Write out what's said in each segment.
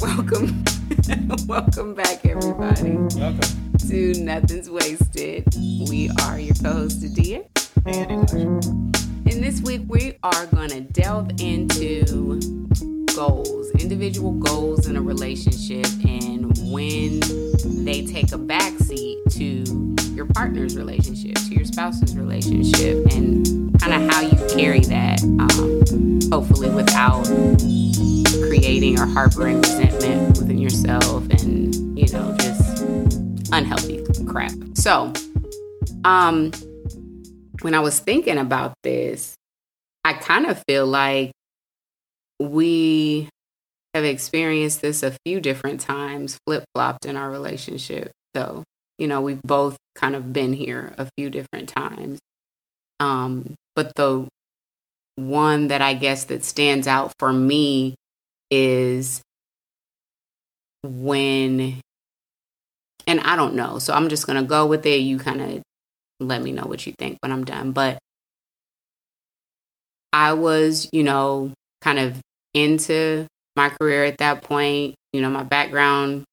Welcome, welcome back, everybody. Welcome. To Nothing's Wasted. We are your co-host, Adia. And. And this week we are going to delve into goals, individual goals in a relationship, and when they take a to your partner's relationship, to your spouse's relationship, and kind of how you carry that, um, hopefully without creating or harboring resentment within yourself and, you know, just unhealthy crap. So, um, when I was thinking about this, I kind of feel like we have experienced this a few different times, flip flopped in our relationship. So, you know, we've both kind of been here a few different times. Um, but the one that I guess that stands out for me is when, and I don't know. So I'm just to go with it. You kind of let me know what you think when I'm done. But I was, you know, kind of into my career at that point. You know, my background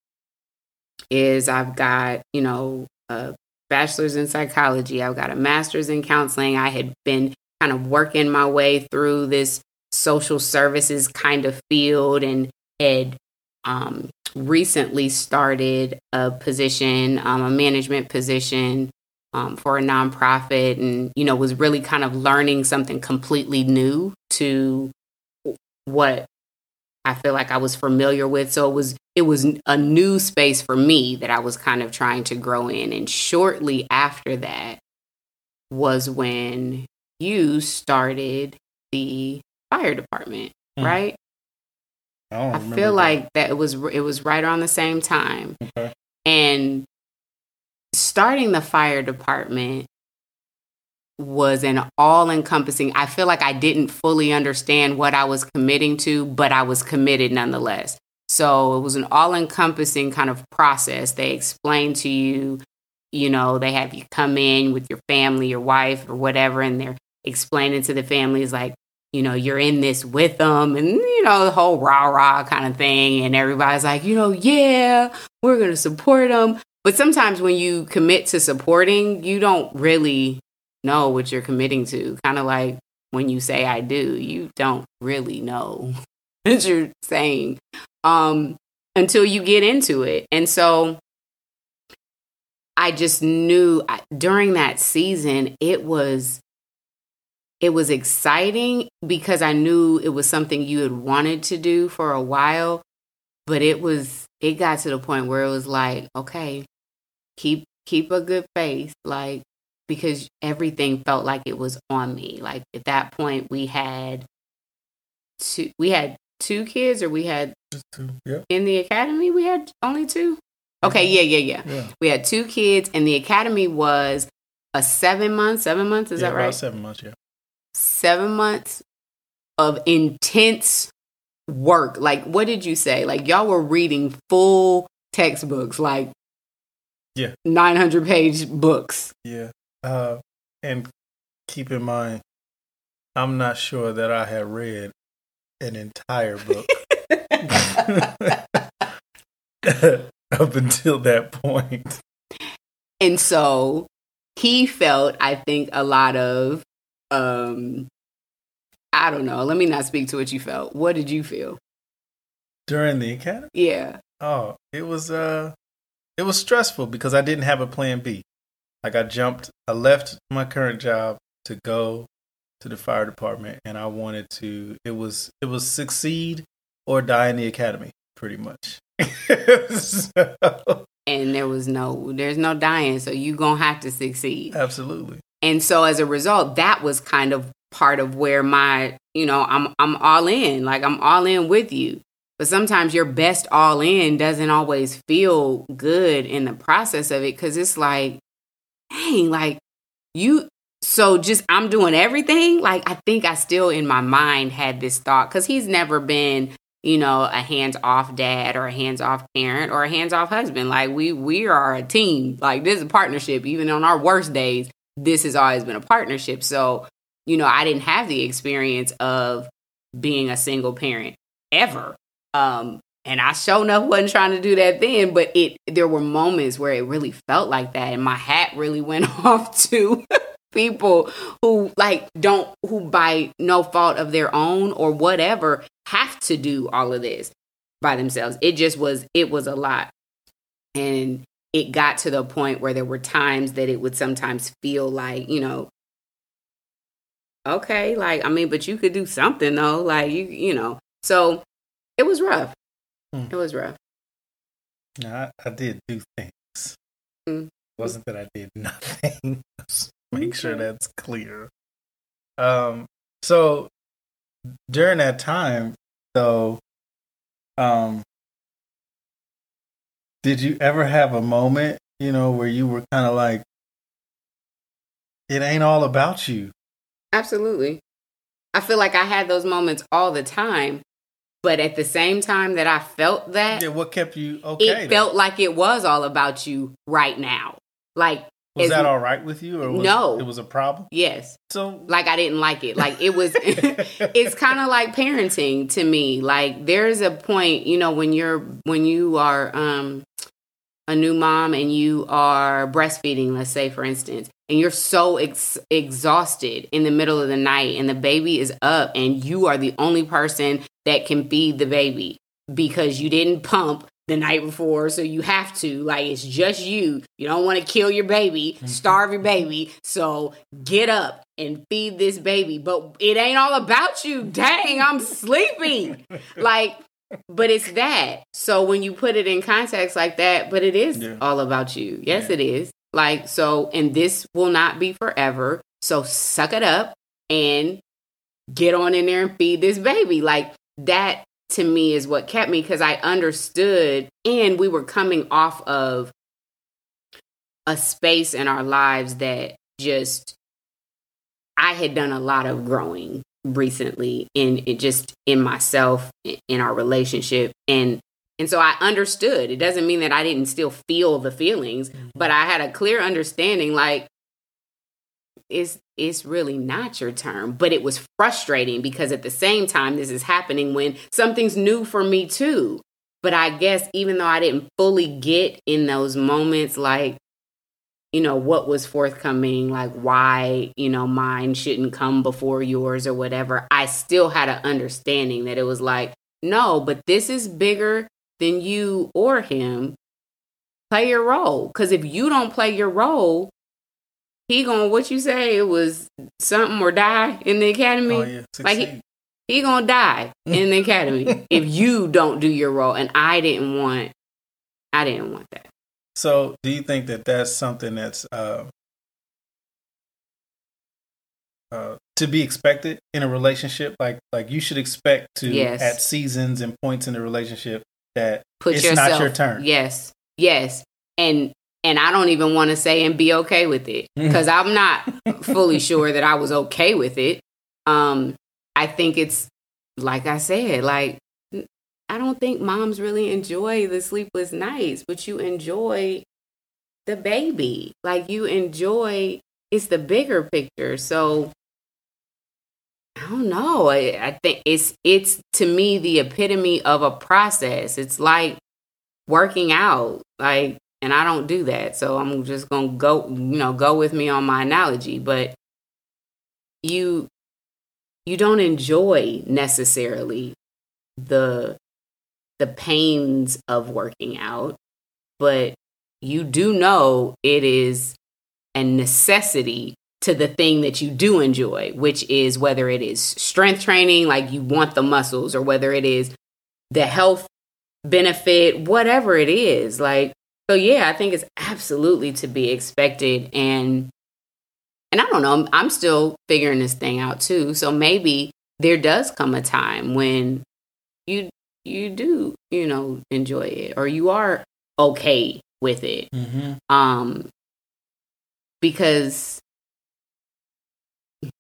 is I've got, you know, a bachelor's in psychology, I've got a master's in counseling. I had been kind of working my way through this social services kind of field and had um, recently started a position, um, a management position um, for a nonprofit, and you know was really kind of learning something completely new to what I feel like I was familiar with. So it was it was a new space for me that I was kind of trying to grow in. And shortly after that was when you started the fire department, mm. right? I, I feel that. like that it was it was right around the same time. Okay. And starting the fire department was an all encompassing. I feel like I didn't fully understand what I was committing to, but I was committed nonetheless. So it was an all encompassing kind of process. They explained to you, you know, they have you come in with your family, your wife, or whatever, and they're explaining to the families, like, you know, you're in this with them, and, you know, the whole rah rah kind of thing. And everybody's like, you know, yeah, we're going to support them. But sometimes when you commit to supporting, you don't really know what you're committing to. Kind of like when you say I do, you don't really know what you're saying um, until you get into it. And so I just knew during that season it was it was exciting because I knew it was something you had wanted to do for a while, but it was it got to the point where it was like, okay, keep keep a good face like because everything felt like it was on me. Like at that point we had two we had two kids or we had two. Yeah. In the academy we had only two. Okay, mm-hmm. yeah, yeah, yeah. yeah. We had two kids and the academy was a 7 months, 7 months is yeah, that right? 7 months, yeah. 7 months of intense work. Like what did you say? Like y'all were reading full textbooks like yeah 900 page books yeah uh, and keep in mind, I'm not sure that I had read an entire book up until that point. And so he felt, I think, a lot of, um, I don't know. Let me not speak to what you felt. What did you feel during the academy? Yeah. Oh, it was uh, it was stressful because I didn't have a plan B. Like I jumped, I left my current job to go to the fire department, and I wanted to. It was it was succeed or die in the academy, pretty much. so, and there was no, there's no dying, so you gonna have to succeed. Absolutely. And so as a result, that was kind of part of where my, you know, I'm I'm all in. Like I'm all in with you. But sometimes your best all in doesn't always feel good in the process of it because it's like dang, like you so just I'm doing everything. Like I think I still in my mind had this thought because he's never been, you know, a hands off dad or a hands off parent or a hands off husband. Like we we are a team. Like this is a partnership. Even on our worst days, this has always been a partnership. So, you know, I didn't have the experience of being a single parent ever. Um, and I sure enough wasn't trying to do that then, but it there were moments where it really felt like that. And my hat really went off to people who like don't who by no fault of their own or whatever have to do all of this by themselves. It just was it was a lot. And it got to the point where there were times that it would sometimes feel like, you know, okay, like I mean, but you could do something though, like you you know. So it was rough. Mm. It was rough. No, I, I did do things. Mm. It wasn't that I did nothing. Make sure that's clear. Um. So during that time, though, um, did you ever have a moment, you know, where you were kind of like, it ain't all about you? Absolutely. I feel like I had those moments all the time, but at the same time that I felt that, yeah, what kept you okay? It felt like it was all about you right now. Like was that all right with you, or was, no? It was a problem. Yes. So, like, I didn't like it. Like, it was. it's kind of like parenting to me. Like, there's a point, you know, when you're when you are um a new mom and you are breastfeeding, let's say, for instance, and you're so ex- exhausted in the middle of the night, and the baby is up, and you are the only person that can feed the baby because you didn't pump the night before, so you have to. Like, it's just you. You don't want to kill your baby, mm-hmm. starve your baby. So get up and feed this baby. But it ain't all about you. Dang, I'm sleepy. like, but it's that. So when you put it in context like that, but it is yeah. all about you. Yes, yeah. it is. Like, so, and this will not be forever. So suck it up and get on in there and feed this baby. Like, that to me is what kept me because I understood and we were coming off of a space in our lives that just I had done a lot of growing recently in it just in myself in our relationship and and so I understood. It doesn't mean that I didn't still feel the feelings, mm-hmm. but I had a clear understanding like it's it's really not your term but it was frustrating because at the same time this is happening when something's new for me too but i guess even though i didn't fully get in those moments like you know what was forthcoming like why you know mine shouldn't come before yours or whatever i still had an understanding that it was like no but this is bigger than you or him play your role because if you don't play your role he gonna what you say it was something or die in the academy. Oh, yeah. Like he, he gonna die in the academy if you don't do your role. And I didn't want, I didn't want that. So, do you think that that's something that's uh, uh, to be expected in a relationship? Like, like you should expect to yes. at seasons and points in the relationship that Put it's yourself, not your turn. Yes, yes, and and I don't even want to say and be okay with it because I'm not fully sure that I was okay with it. Um, I think it's like I said, like I don't think moms really enjoy the sleepless nights, but you enjoy the baby. Like you enjoy it's the bigger picture. So I don't know. I, I think it's it's to me the epitome of a process. It's like working out. Like and I don't do that. So I'm just going to go, you know, go with me on my analogy, but you you don't enjoy necessarily the the pains of working out, but you do know it is a necessity to the thing that you do enjoy, which is whether it is strength training, like you want the muscles, or whether it is the health benefit, whatever it is. Like so yeah, I think it's absolutely to be expected and and I don't know, I'm, still figuring this thing out too. So maybe there does come a time when you you do, you know, enjoy it or you are okay with it. Mm-hmm. Um because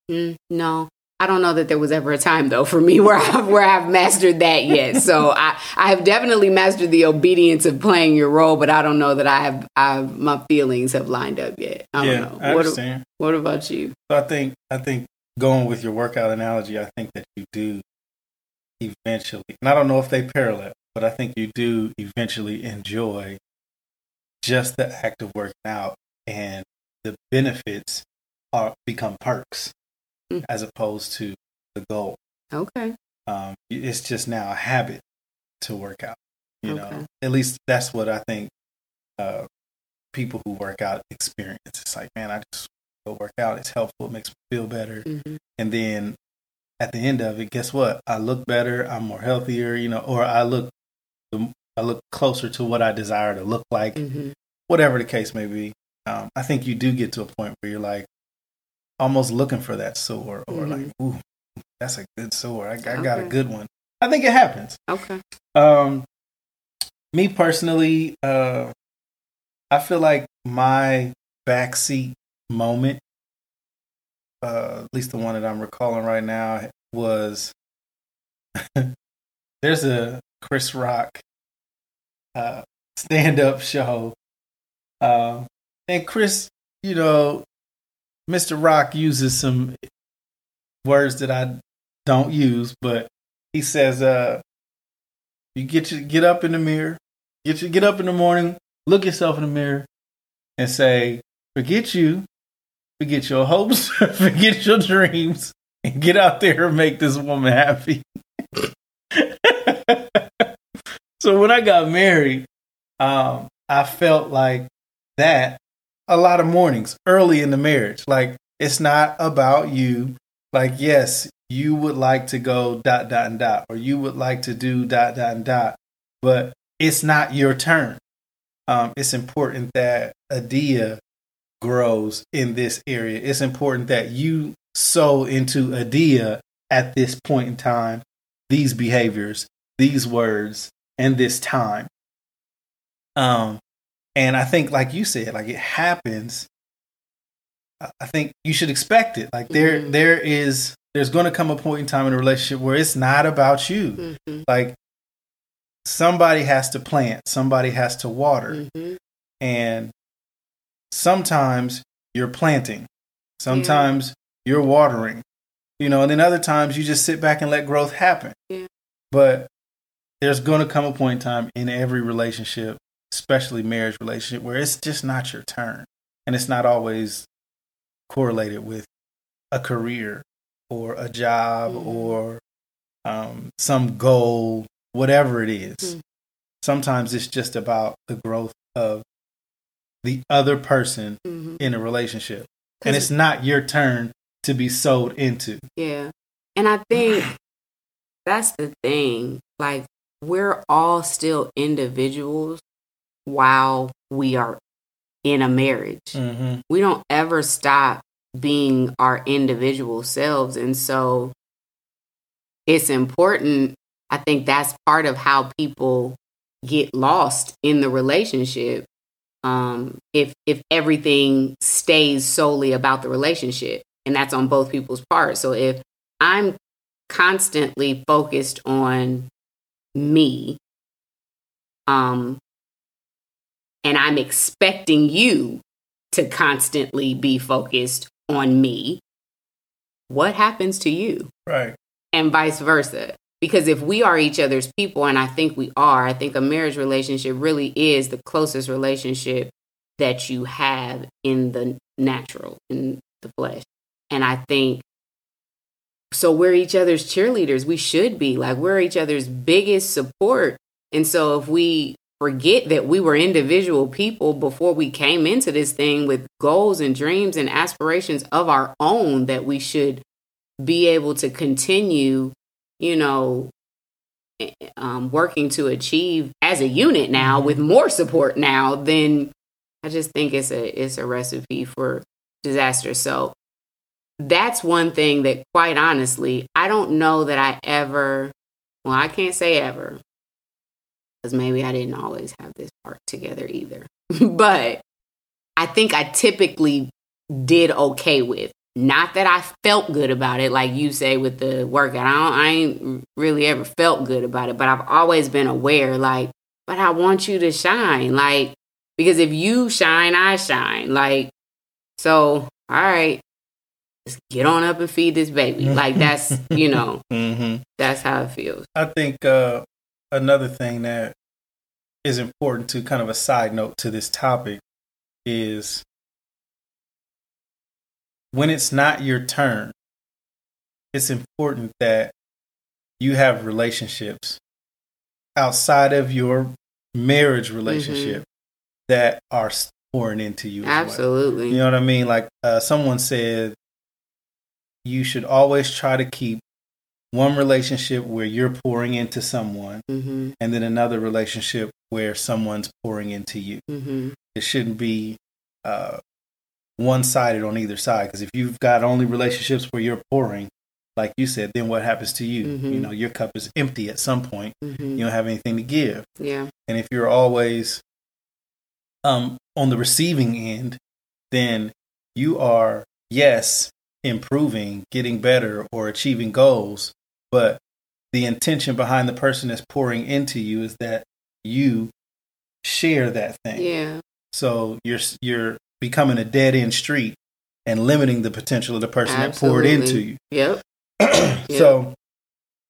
mm, no, I don't know that there was ever a time though for me where I've where I've mastered that yet. So I I have definitely mastered the obedience of playing your role, but I don't know that I have I've my feelings have lined up yet. I yeah, don't know. I what, understand. what about you? So I think I think going with your workout analogy, I think that you do eventually, and I don't know if they parallel, but I think you do eventually enjoy just the act of working out, and the benefits are become perks Mm. as opposed to the goal. Okay. Um, it's just now a habit to work out. You know, at least that's what I think. Uh, people who work out experience. It's like, man, I just go work out. It's helpful. It makes me feel better. hmm And then at the end of it, guess what? I look better. I'm more healthier. You know, or I look, I look closer to what I desire to look like. hmm Whatever the case may be. Um, I think you do get to a point where you're like almost looking for that sore, or like, ooh, that's a good sore. I, I got a good one. I think it happens. Okay. Um, me personally, uh, I feel like my backseat moment, uh, at least the one that I'm recalling right now, was there's a Chris Rock uh, stand up show. Um, and Chris, you know, Mr. Rock uses some words that I don't use, but he says, uh, you get you get up in the mirror, get you get up in the morning, look yourself in the mirror, and say, "Forget you, forget your hopes, forget your dreams, and get out there and make this woman happy." so when I got married, um, I felt like that a lot of mornings early in the marriage. Like it's not about you. Like yes, you would like to go dot dot and dot, or you would like to do dot dot and dot, but it's not your turn. Um, it's important that Adia grows in this area. It's important that you sow into Adia at this point in time these behaviors, these words, and this time. Um, and I think, like you said, like it happens. I- think you should expect it. Like there, Mhm. there is, there's going to come a point in time in a relationship where it's not about you. hmm Like somebody has to plant, somebody has to water, hmm and sometimes you're planting, sometimes you're watering, you know, and then other times you just sit back and let growth happen. Yeah. But there's going to come a point in time in every relationship, especially marriage relationship, where it's just not your turn, and it's not always correlated with a career or a job Mhm. or um, some goal, whatever it is. Mhm. Sometimes it's just about the growth of the other person hmm in a relationship, and it's not your turn to be sold into. Yeah. And I think that's the thing. Like, we're all still individuals while we are in a marriage. Mm-hmm. We don't ever stop being our individual selves. And so it's important. I think that's part of how people get lost in the relationship. Um, if if everything stays solely about the relationship, and that's on both people's part. So if I'm constantly focused on me, um, and I'm expecting you to constantly be focused on me, what happens to you? Right. and vice versa. Because if we are each other's people, and I think we are, I think a marriage relationship really is the closest relationship that you have in the natural, in the flesh. And I think so we're each other's cheerleaders. We should be like we're each other's biggest support. And so if we forget that we were individual people before we came into this thing with goals and dreams and aspirations of our own that we should be able to continue, you know, eh, um, working to achieve as a unit now with more support now, then I just think it's a it's a recipe for disaster. So that's one thing that, quite honestly, I don't know that I ever. Well, I can't say ever, because maybe I didn't always have this part together either. but I think I typically did okay with not that I felt good about it, like you say with the workout. I, don't, I ain't really ever felt good about it, but I've always been aware, like, but I want you to shine. Like, because if you shine, I shine. Like, so, all right, just get on up and feed this baby. Like, that's, you know, Mm-hmm. that's how it feels. I think uh, another thing that is important to kind of a side note to this topic is when it's not your turn, it's important that you have relationships outside of your marriage relationship that are pouring into you. as well. Absolutely. You know what I mean? Like uh, someone said, you should always try to keep one relationship where you're pouring into someone, hmm and then another relationship where someone's pouring into you. hmm It shouldn't be uh, one sided on either side. Because if you've got only relationships where you're pouring, like you said, then what happens to you? Mhm. You know, your cup is empty at some point. hmm You don't have anything to give. Yeah. And if you're always um, on the receiving end, then you are, yes, improving, getting better, or achieving goals. But the intention behind the person that's pouring into you is that you share that thing. Yeah. So you're you're becoming a dead end street and limiting the potential of the person that poured into you. Yep. So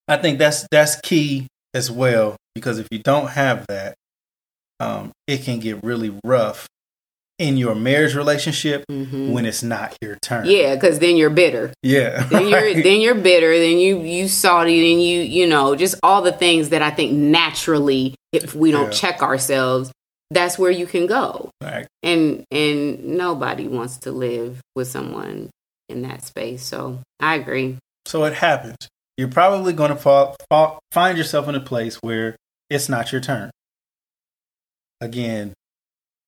I think that's that's key as well because if you don't have that, um, it can get really rough in your marriage relationship hmm when it's not your turn. Yeah, because then you're bitter. yeah. Then you're Right. then you're bitter. Then you you salty. Then you you know just all the things that I think naturally, if we don't Yeah. check ourselves, that's where you can go. Right. And and nobody wants to live with someone in that space. So I agree. So it happens. You're probably going to fall, fall, find yourself in a place where it's not your turn. Again,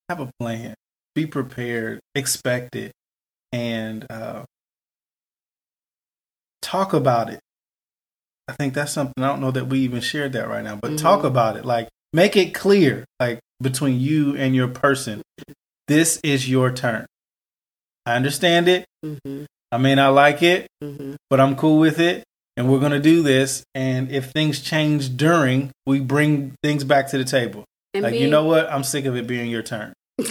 have a plan. Be prepared. Expect it, and uh, talk about it. I think that's something I don't know that we even shared that right now, but talk Mhm. about it. Like make it clear, like between you and your person, this is your turn. I understand it. hmm I may not like it, hmm but I'm cool with it. And we're going to do this. And if things change during, we bring things back to the table. And like, you know what? I'm sick of it being your turn.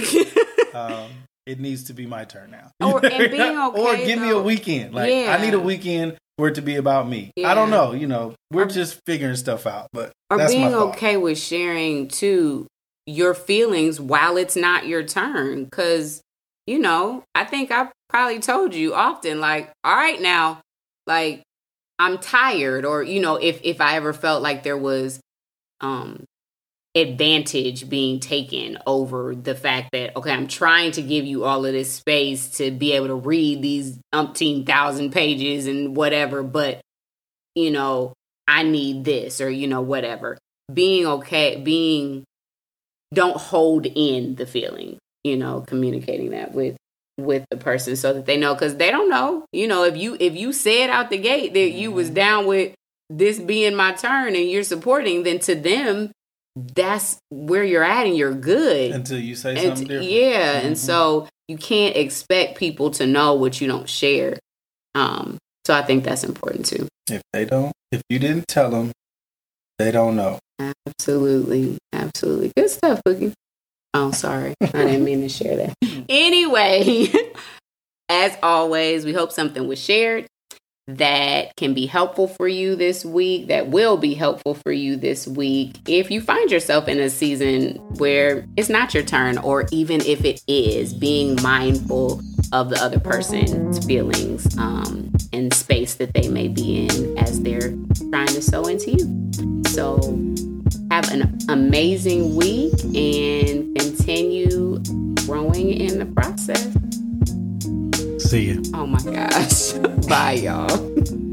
Um, it needs to be my turn now. Or- and being or okay, give me a weekend. Like, I need a weekend for it to be about me. I don't know. You know, we're Or- just figuring stuff out. But or being okay with sharing too your feelings while it's not your turn because you know i think i probably told you often like all right now like i'm tired or you know if if i ever felt like there was um advantage being taken over the fact that okay i'm trying to give you all of this space to be able to read these umpteen thousand pages and whatever but you know i need this or you know whatever. Being okay being don't hold in the feeling you know communicating that with with the person so that they know because they don't know you know if you if you said out the gate that you was down with this being my turn and you're supporting then to them that's where you're at and you're good Until you say and something different. yeah and Mhm. so you can't expect people to know what you don't share um so i think that's important too If they don't, if you didn't tell them, they don't know. Absolutely. Absolutely. Good stuff, Cookie. Oh, sorry. I didn't mean to share that. Anyway, as always, we hope something was shared that can be helpful for you this week, that will be helpful for you this week. If you find yourself in a season where it's not your turn, or even if it is, being mindful of the other person's feelings um, and space that they may be in as they're trying to sow into you. So, have an amazing week and continue growing in the process. See you. Oh my gosh. Bye, y'all.